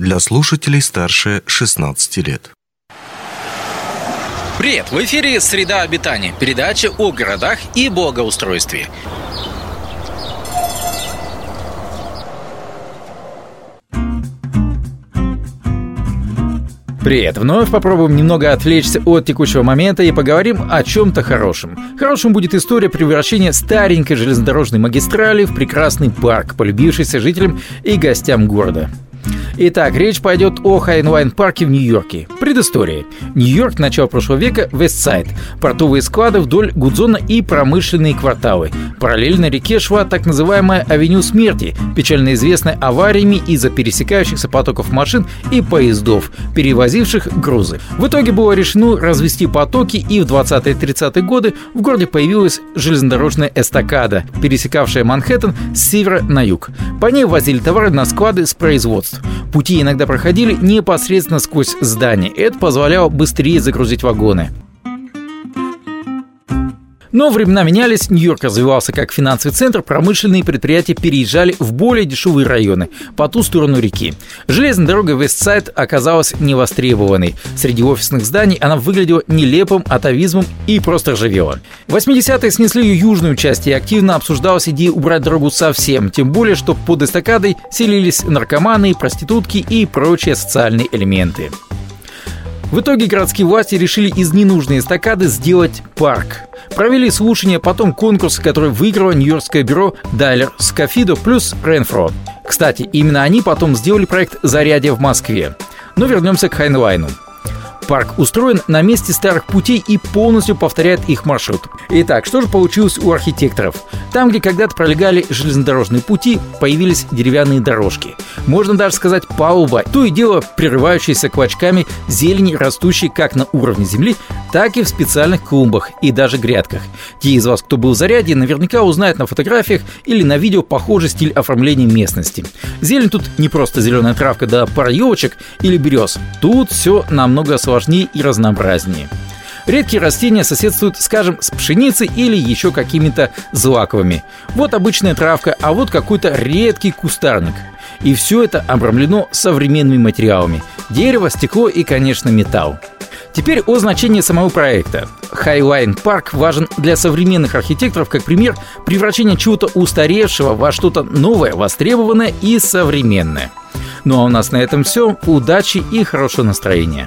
для слушателей старше 16 лет. Привет! В эфире «Среда обитания» – передача о городах и благоустройстве. Привет! Вновь попробуем немного отвлечься от текущего момента и поговорим о чем-то хорошем. Хорошим будет история превращения старенькой железнодорожной магистрали в прекрасный парк, полюбившийся жителям и гостям города. Итак, речь пойдет о Хай-Лайн парке в Нью-Йорке. Предыстория. Нью-Йорк, начало прошлого века, Вестсайд. Портовые склады вдоль Гудзона и промышленные кварталы. Параллельно реке шла так называемая авеню смерти, печально известная авариями из-за пересекающихся потоков машин и поездов, перевозивших грузы. В итоге было решено развести потоки, и в 20-30-е годы в городе появилась железнодорожная эстакада, пересекавшая Манхэттен с севера на юг. По ней возили товары на склады с производств. Пути иногда проходили непосредственно сквозь здание. Это позволяло быстрее загрузить вагоны. Но времена менялись, Нью-Йорк развивался как финансовый центр, промышленные предприятия переезжали в более дешевые районы, по ту сторону реки. Железная дорога Вестсайд оказалась невостребованной. Среди офисных зданий она выглядела нелепым атовизмом и просто ржавела. В 80-е снесли ее южную часть и активно обсуждалась идея убрать дорогу совсем, тем более, что под эстакадой селились наркоманы, проститутки и прочие социальные элементы. В итоге городские власти решили из ненужной эстакады сделать парк. Провели слушания, потом конкурс, который выиграло Нью-Йоркское бюро Дайлер Скафидо плюс Ренфро. Кстати, именно они потом сделали проект «Зарядье» в Москве. Но вернемся к Хайнлайну. Парк устроен на месте старых путей и полностью повторяет их маршрут. Итак, что же получилось у архитекторов? Там, где когда-то пролегали железнодорожные пути, появились деревянные дорожки. Можно даже сказать палуба, то и дело прерывающиеся клочками зелени, растущей как на уровне земли, так и в специальных клумбах и даже грядках. Те из вас, кто был в заряде, наверняка узнают на фотографиях или на видео похожий стиль оформления местности. Зелень тут не просто зеленая травка да пара елочек или берез. Тут все намного сложнее и разнообразнее. Редкие растения соседствуют, скажем, с пшеницей или еще какими-то злаковыми. Вот обычная травка, а вот какой-то редкий кустарник. И все это обрамлено современными материалами. Дерево, стекло и, конечно, металл. Теперь о значении самого проекта. Highline Парк важен для современных архитекторов как пример превращения чего-то устаревшего во что-то новое, востребованное и современное. Ну а у нас на этом все. Удачи и хорошего настроения.